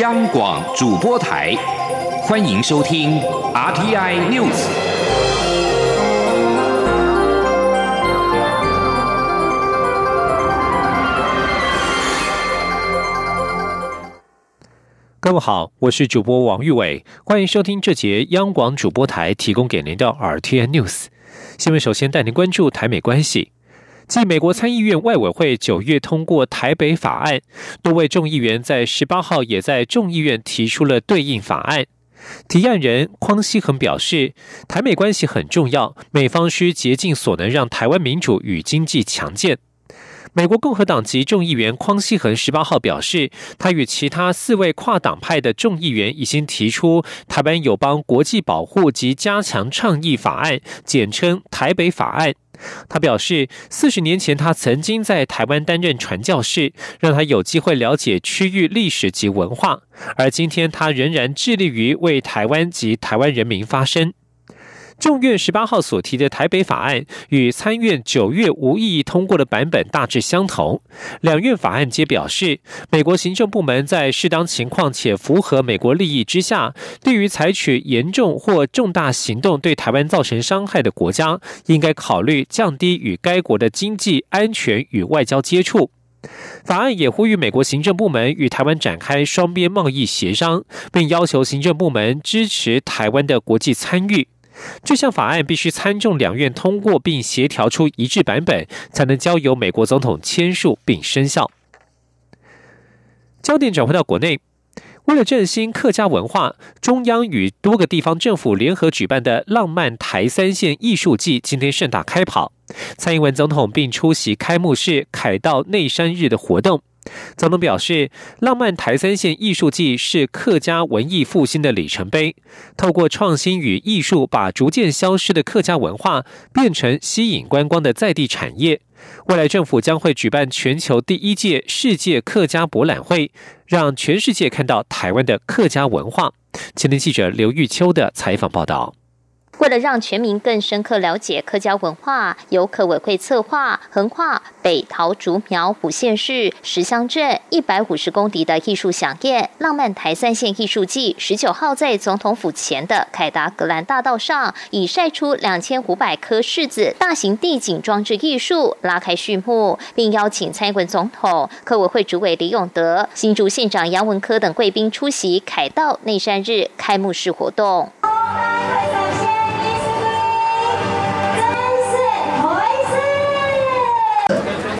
央广主播台，欢迎收听 RTI News。各位好，我是主播王玉伟，欢迎收听这节央广主播台提供给您的 RTI News 新闻。首先带您关注台美关系。继美国参议院外委会九月通过台北法案，多位众议员在十八号也在众议院提出了对应法案。提案人匡熙恒表示，台美关系很重要，美方需竭尽所能让台湾民主与经济强健。美国共和党籍众议员匡熙恒十八号表示，他与其他四位跨党派的众议员已经提出台湾友邦国际保护及加强倡议法案，简称台北法案。他表示，四十年前他曾经在台湾担任传教士，让他有机会了解区域历史及文化。而今天，他仍然致力于为台湾及台湾人民发声。众院十八号所提的台北法案与参院九月无异议通过的版本大致相同。两院法案皆表示，美国行政部门在适当情况且符合美国利益之下，对于采取严重或重大行动对台湾造成伤害的国家，应该考虑降低与该国的经济、安全与外交接触。法案也呼吁美国行政部门与台湾展开双边贸易协商，并要求行政部门支持台湾的国际参与。这项法案必须参众两院通过，并协调出一致版本，才能交由美国总统签署并生效。焦点转回到国内，为了振兴客家文化，中央与多个地方政府联合举办的“浪漫台三线艺术季”今天盛大开跑，蔡英文总统并出席开幕式凯道内山日的活动。总统表示，浪漫台三线艺术季是客家文艺复兴的里程碑，透过创新与艺术，把逐渐消失的客家文化变成吸引观光的在地产业。未来政府将会举办全球第一届世界客家博览会，让全世界看到台湾的客家文化。前天记者刘玉秋的采访报道。为了让全民更深刻了解客家文化，由客委会策划，横跨北桃竹苗五县市十乡镇一百五十公里的艺术飨宴——浪漫台三线艺术季，十九号在总统府前的凯达格兰大道上，以晒出两千五百颗柿子大型地景装置艺术拉开序幕，并邀请蔡英文总统、客委会主委李永德、新竹县长杨文科等贵宾出席凯道内山日开幕式活动。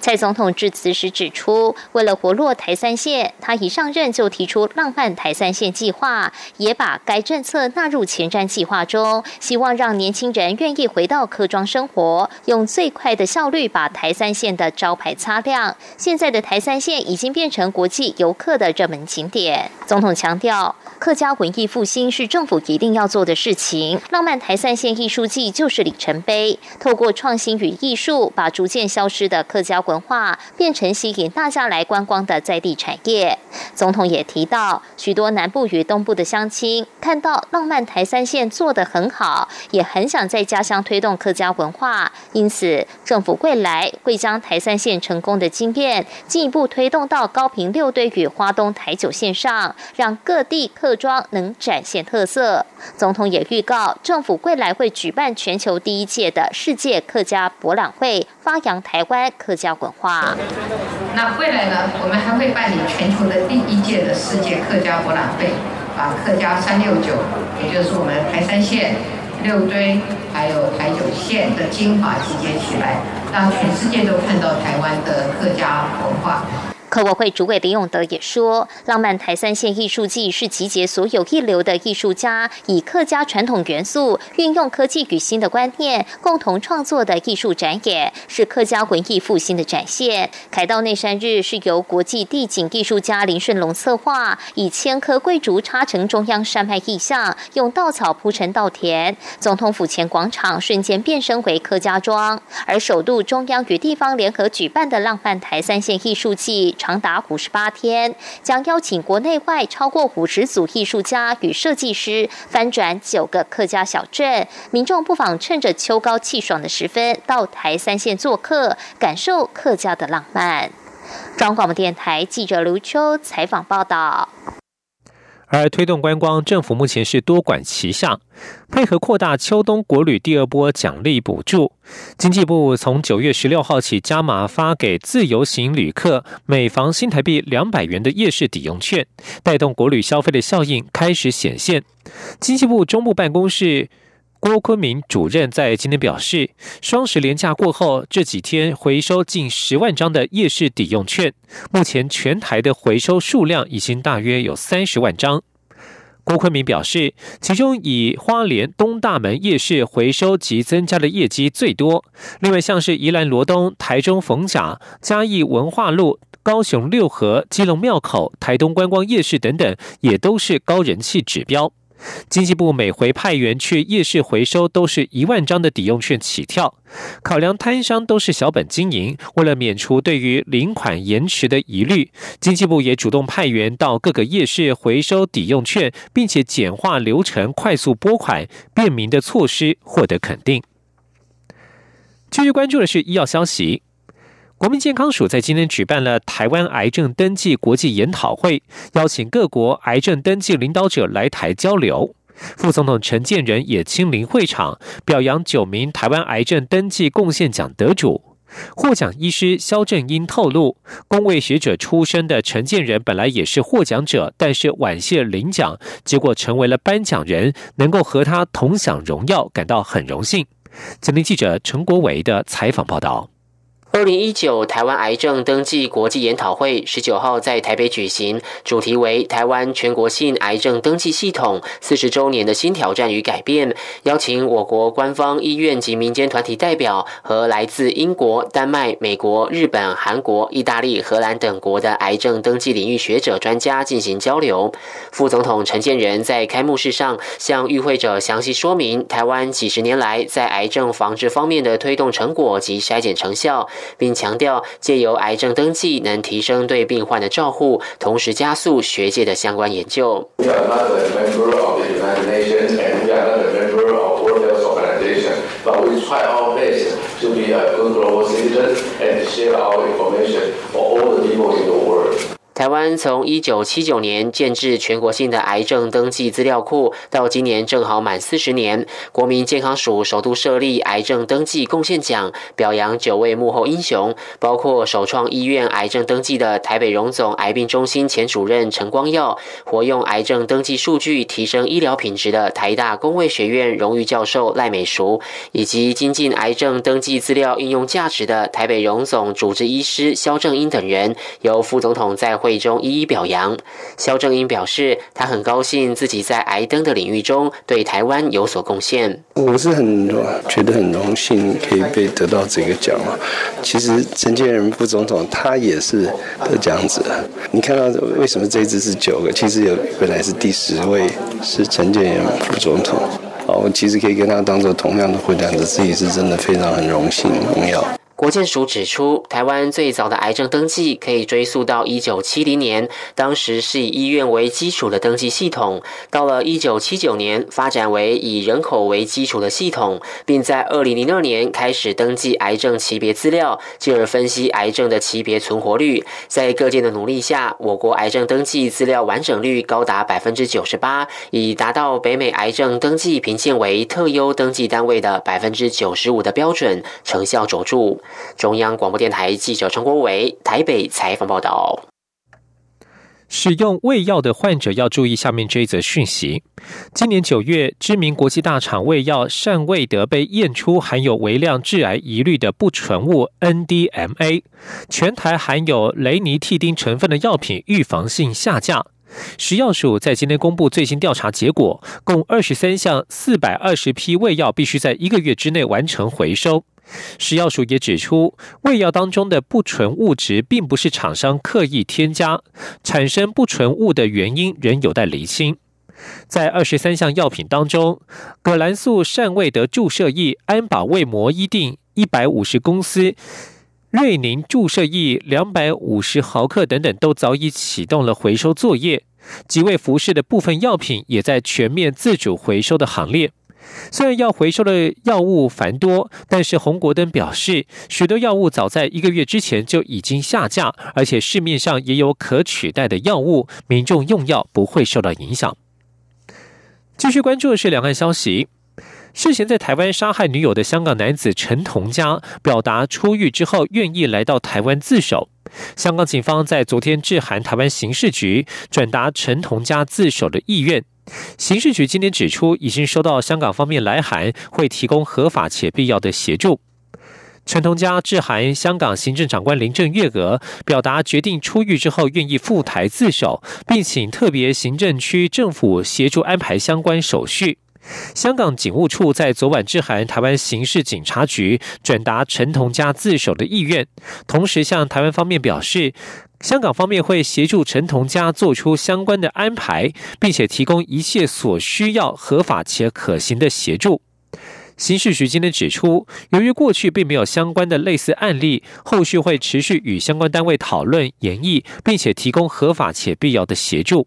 蔡总统致辞时指出，为了活络台三线，他一上任就提出浪漫台三线计划，也把该政策纳入前瞻计划中，希望让年轻人愿意回到客庄生活，用最快的效率把台三线的招牌擦亮。现在的台三线已经变成国际游客的热门景点。总统强调，客家文艺复兴是政府一定要做的事情，浪漫台三线艺术季就是里程碑，透过创新与艺术，把逐渐消失的客家。文化变成吸引大家来观光的在地产业。总统也提到，许多南部与东部的乡亲看到浪漫台三线做得很好，也很想在家乡推动客家文化。因此，政府未来会将台三线成功的经验进一步推动到高平六堆与花东台九线上，让各地客庄能展现特色。总统也预告，政府未来会举办全球第一届的世界客家博览会，发扬台湾客家。文化。那未来呢？我们还会办理全球的第一届的世界客家博览会，把客家三六九，也就是我们台山线、六堆还有台九线的精华集结起来，让全世界都看到台湾的客家文化。科委会主委李永德也说，浪漫台三线艺术季是集结所有一流的艺术家，以客家传统元素运用科技与新的观念，共同创作的艺术展演，是客家文艺复兴的展现。凯道内山日是由国际地景艺术家林顺龙策划，以千棵桂竹插成中央山脉意象，用稻草铺成稻田，总统府前广场瞬间变身为客家庄。而首度中央与地方联合举办的浪漫台三线艺术季。长达五十八天，将邀请国内外超过五十组艺术家与设计师，翻转九个客家小镇。民众不妨趁着秋高气爽的时分，到台三线做客，感受客家的浪漫。中央广播电台记者卢秋采访报道。而推动观光，政府目前是多管齐下，配合扩大秋冬国旅第二波奖励补助。经济部从九月十六号起加码发给自由行旅客每房新台币两百元的夜市抵用券，带动国旅消费的效应开始显现。经济部中部办公室。郭坤明主任在今天表示，双十连假过后这几天回收近十万张的夜市抵用券，目前全台的回收数量已经大约有三十万张。郭坤明表示，其中以花莲东大门夜市回收及增加的业绩最多，另外像是宜兰罗东、台中逢甲、嘉义文化路、高雄六合、基隆庙口、台东观光夜市等等，也都是高人气指标。经济部每回派员去夜市回收，都是一万张的抵用券起跳。考量摊商都是小本经营，为了免除对于领款延迟的疑虑，经济部也主动派员到各个夜市回收抵用券，并且简化流程，快速拨款，便民的措施获得肯定。继续关注的是医药消息。国民健康署在今天举办了台湾癌症登记国际研讨会，邀请各国癌症登记领导者来台交流。副总统陈建仁也亲临会场，表扬九名台湾癌症登记贡献奖得主。获奖医师肖正英透露，公卫学者出身的陈建仁本来也是获奖者，但是晚谢领奖，结果成为了颁奖人，能够和他同享荣耀，感到很荣幸。今天记者陈国伟的采访报道。二零一九台湾癌症登记国际研讨会十九号在台北举行，主题为台湾全国性癌症登记系统四十周年的新挑战与改变。邀请我国官方医院及民间团体代表和来自英国、丹麦、美国、日本、韩国、意大利、荷兰等国的癌症登记领域学者专家进行交流。副总统陈建仁在开幕式上向与会者详细说明台湾几十年来在癌症防治方面的推动成果及筛检成效。并强调，借由癌症登记能提升对病患的照护，同时加速学界的相关研究。台湾从一九七九年建制全国性的癌症登记资料库，到今年正好满四十年，国民健康署首度设立癌症登记贡献奖，表扬九位幕后英雄，包括首创医院癌症登记的台北荣总癌病中心前主任陈光耀，活用癌症登记数据提升医疗品质的台大公卫学院荣誉教授赖美淑，以及精进癌症登记资料应用价值的台北荣总主治医师肖正英等人，由副总统在会。会中一一表扬，肖正英表示，他很高兴自己在癌灯的领域中对台湾有所贡献。我是很觉得很荣幸可以被得到这个奖啊。其实陈建仁副总统他也是得奖者。你看到为什么这一次是九个？其实有本来是第十位是陈建仁副总统。啊，我其实可以跟他当做同样的获奖者，自己是真的非常很荣幸荣耀。国健署指出，台湾最早的癌症登记可以追溯到一九七零年，当时是以医院为基础的登记系统。到了一九七九年，发展为以人口为基础的系统，并在二零零二年开始登记癌症级别资料，进而分析癌症的级别存活率。在各界的努力下，我国癌症登记资料完整率高达百分之九十八，已达到北美癌症登记评鉴为特优登记单位的百分之九十五的标准，成效卓著。中央广播电台记者陈国伟台北采访报道：使用胃药的患者要注意下面这一则讯息。今年九月，知名国际大厂胃药善胃德被验出含有微量致癌疑虑的不纯物 NDMA，全台含有雷尼替丁成分的药品预防性下架。食药署在今天公布最新调查结果，共二十三项四百二十批胃药必须在一个月之内完成回收。食药署也指出，胃药当中的不纯物质并不是厂商刻意添加，产生不纯物的原因仍有待厘清。在二十三项药品当中，葛兰素善胃的注射液、安保胃膜一定一百五十公司、瑞宁注射液两百五十毫克等等，都早已启动了回收作业。即位服饰的部分药品也在全面自主回收的行列。虽然要回收的药物繁多，但是洪国登表示，许多药物早在一个月之前就已经下架，而且市面上也有可取代的药物，民众用药不会受到影响。继续关注的是两岸消息。涉嫌在台湾杀害女友的香港男子陈同佳，表达出狱之后愿意来到台湾自首。香港警方在昨天致函台湾刑事局，转达陈同佳自首的意愿。刑事局今天指出，已经收到香港方面来函，会提供合法且必要的协助。陈同佳致函香港行政长官林郑月娥，表达决定出狱之后愿意赴台自首，并请特别行政区政府协助安排相关手续。香港警务处在昨晚致函台湾刑事警察局，转达陈同佳自首的意愿，同时向台湾方面表示，香港方面会协助陈同佳做出相关的安排，并且提供一切所需要合法且可行的协助。刑事局今天指出，由于过去并没有相关的类似案例，后续会持续与相关单位讨论研议，并且提供合法且必要的协助。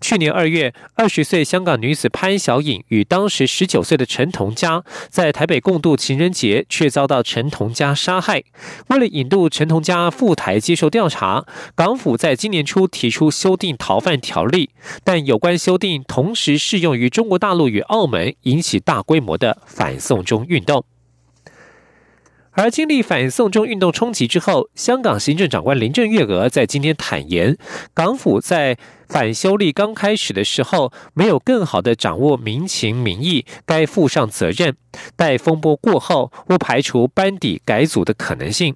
去年二月，二十岁香港女子潘小颖与当时十九岁的陈同佳在台北共度情人节，却遭到陈同佳杀害。为了引渡陈同佳赴台接受调查，港府在今年初提出修订逃犯条例，但有关修订同时适用于中国大陆与澳门，引起大规模的反送中运动。而经历反送中运动冲击之后，香港行政长官林郑月娥在今天坦言，港府在反修例刚开始的时候，没有更好的掌握民情民意，该负上责任。待风波过后，不排除班底改组的可能性。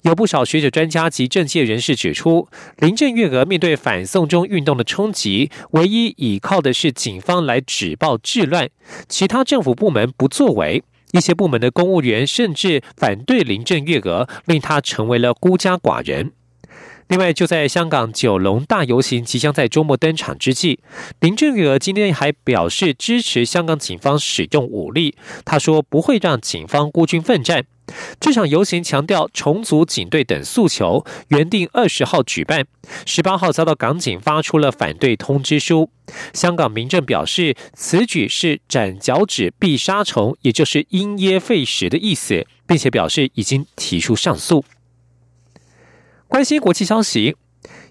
有不少学者、专家及政界人士指出，林郑月娥面对反送中运动的冲击，唯一倚靠的是警方来止暴制乱，其他政府部门不作为。一些部门的公务员甚至反对林郑月娥，令她成为了孤家寡人。另外，就在香港九龙大游行即将在周末登场之际，林郑月娥今天还表示支持香港警方使用武力。他说不会让警方孤军奋战。这场游行强调重组警队等诉求，原定二十号举办，十八号遭到港警发出了反对通知书。香港民政表示，此举是斩脚趾必杀虫，也就是因噎废食的意思，并且表示已经提出上诉。关心国际消息，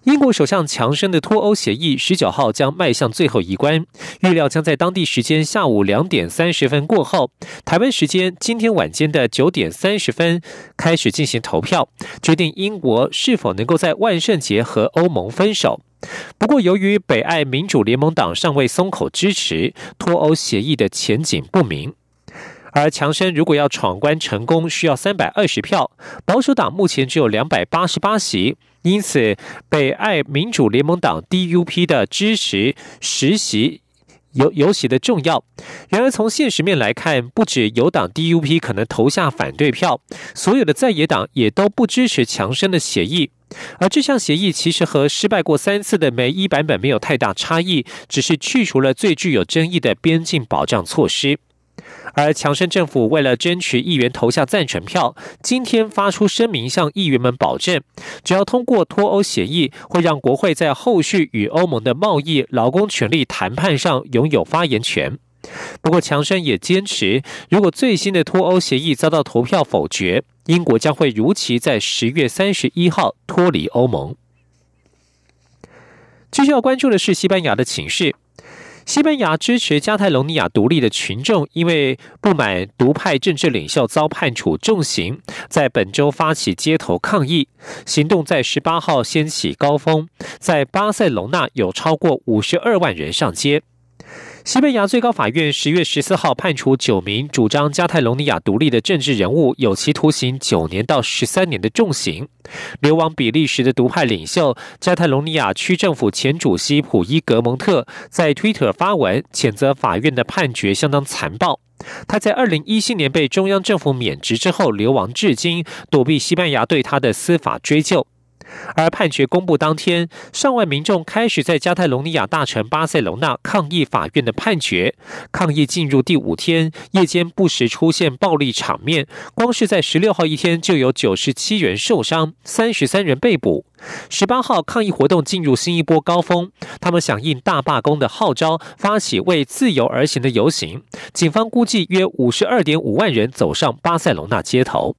英国首相强生的脱欧协议十九号将迈向最后一关，预料将在当地时间下午两点三十分过后，台湾时间今天晚间的九点三十分开始进行投票，决定英国是否能够在万圣节和欧盟分手。不过，由于北爱民主联盟党尚未松口支持脱欧协议的前景不明。而强生如果要闯关成功，需要三百二十票，保守党目前只有两百八十八席，因此北爱民主联盟党 DUP 的支持实习尤尤其的重要。然而从现实面来看，不止有党 DUP 可能投下反对票，所有的在野党也都不支持强生的协议。而这项协议其实和失败过三次的美伊版本没有太大差异，只是去除了最具有争议的边境保障措施。而强生政府为了争取议员投下赞成票，今天发出声明向议员们保证，只要通过脱欧协议，会让国会在后续与欧盟的贸易、劳工权利谈判上拥有发言权。不过，强生也坚持，如果最新的脱欧协议遭到投票否决，英国将会如期在十月三十一号脱离欧盟。继续要关注的是西班牙的情势。西班牙支持加泰隆尼亚独立的群众，因为不满独派政治领袖遭判处重刑，在本周发起街头抗议行动，在十八号掀起高峰，在巴塞隆纳有超过五十二万人上街。西班牙最高法院十月十四号判处九名主张加泰隆尼亚独立的政治人物有期徒刑九年到十三年的重刑。流亡比利时的独派领袖加泰隆尼亚区政府前主席普伊格蒙特在推特发文谴责法院的判决相当残暴。他在二零一七年被中央政府免职之后流亡至今，躲避西班牙对他的司法追究。而判决公布当天，上万民众开始在加泰隆尼亚大城巴塞隆纳抗议法院的判决。抗议进入第五天，夜间不时出现暴力场面，光是在十六号一天就有九十七人受伤，三十三人被捕。十八号抗议活动进入新一波高峰，他们响应大罢工的号召，发起为自由而行的游行。警方估计约五十二点五万人走上巴塞隆纳街头。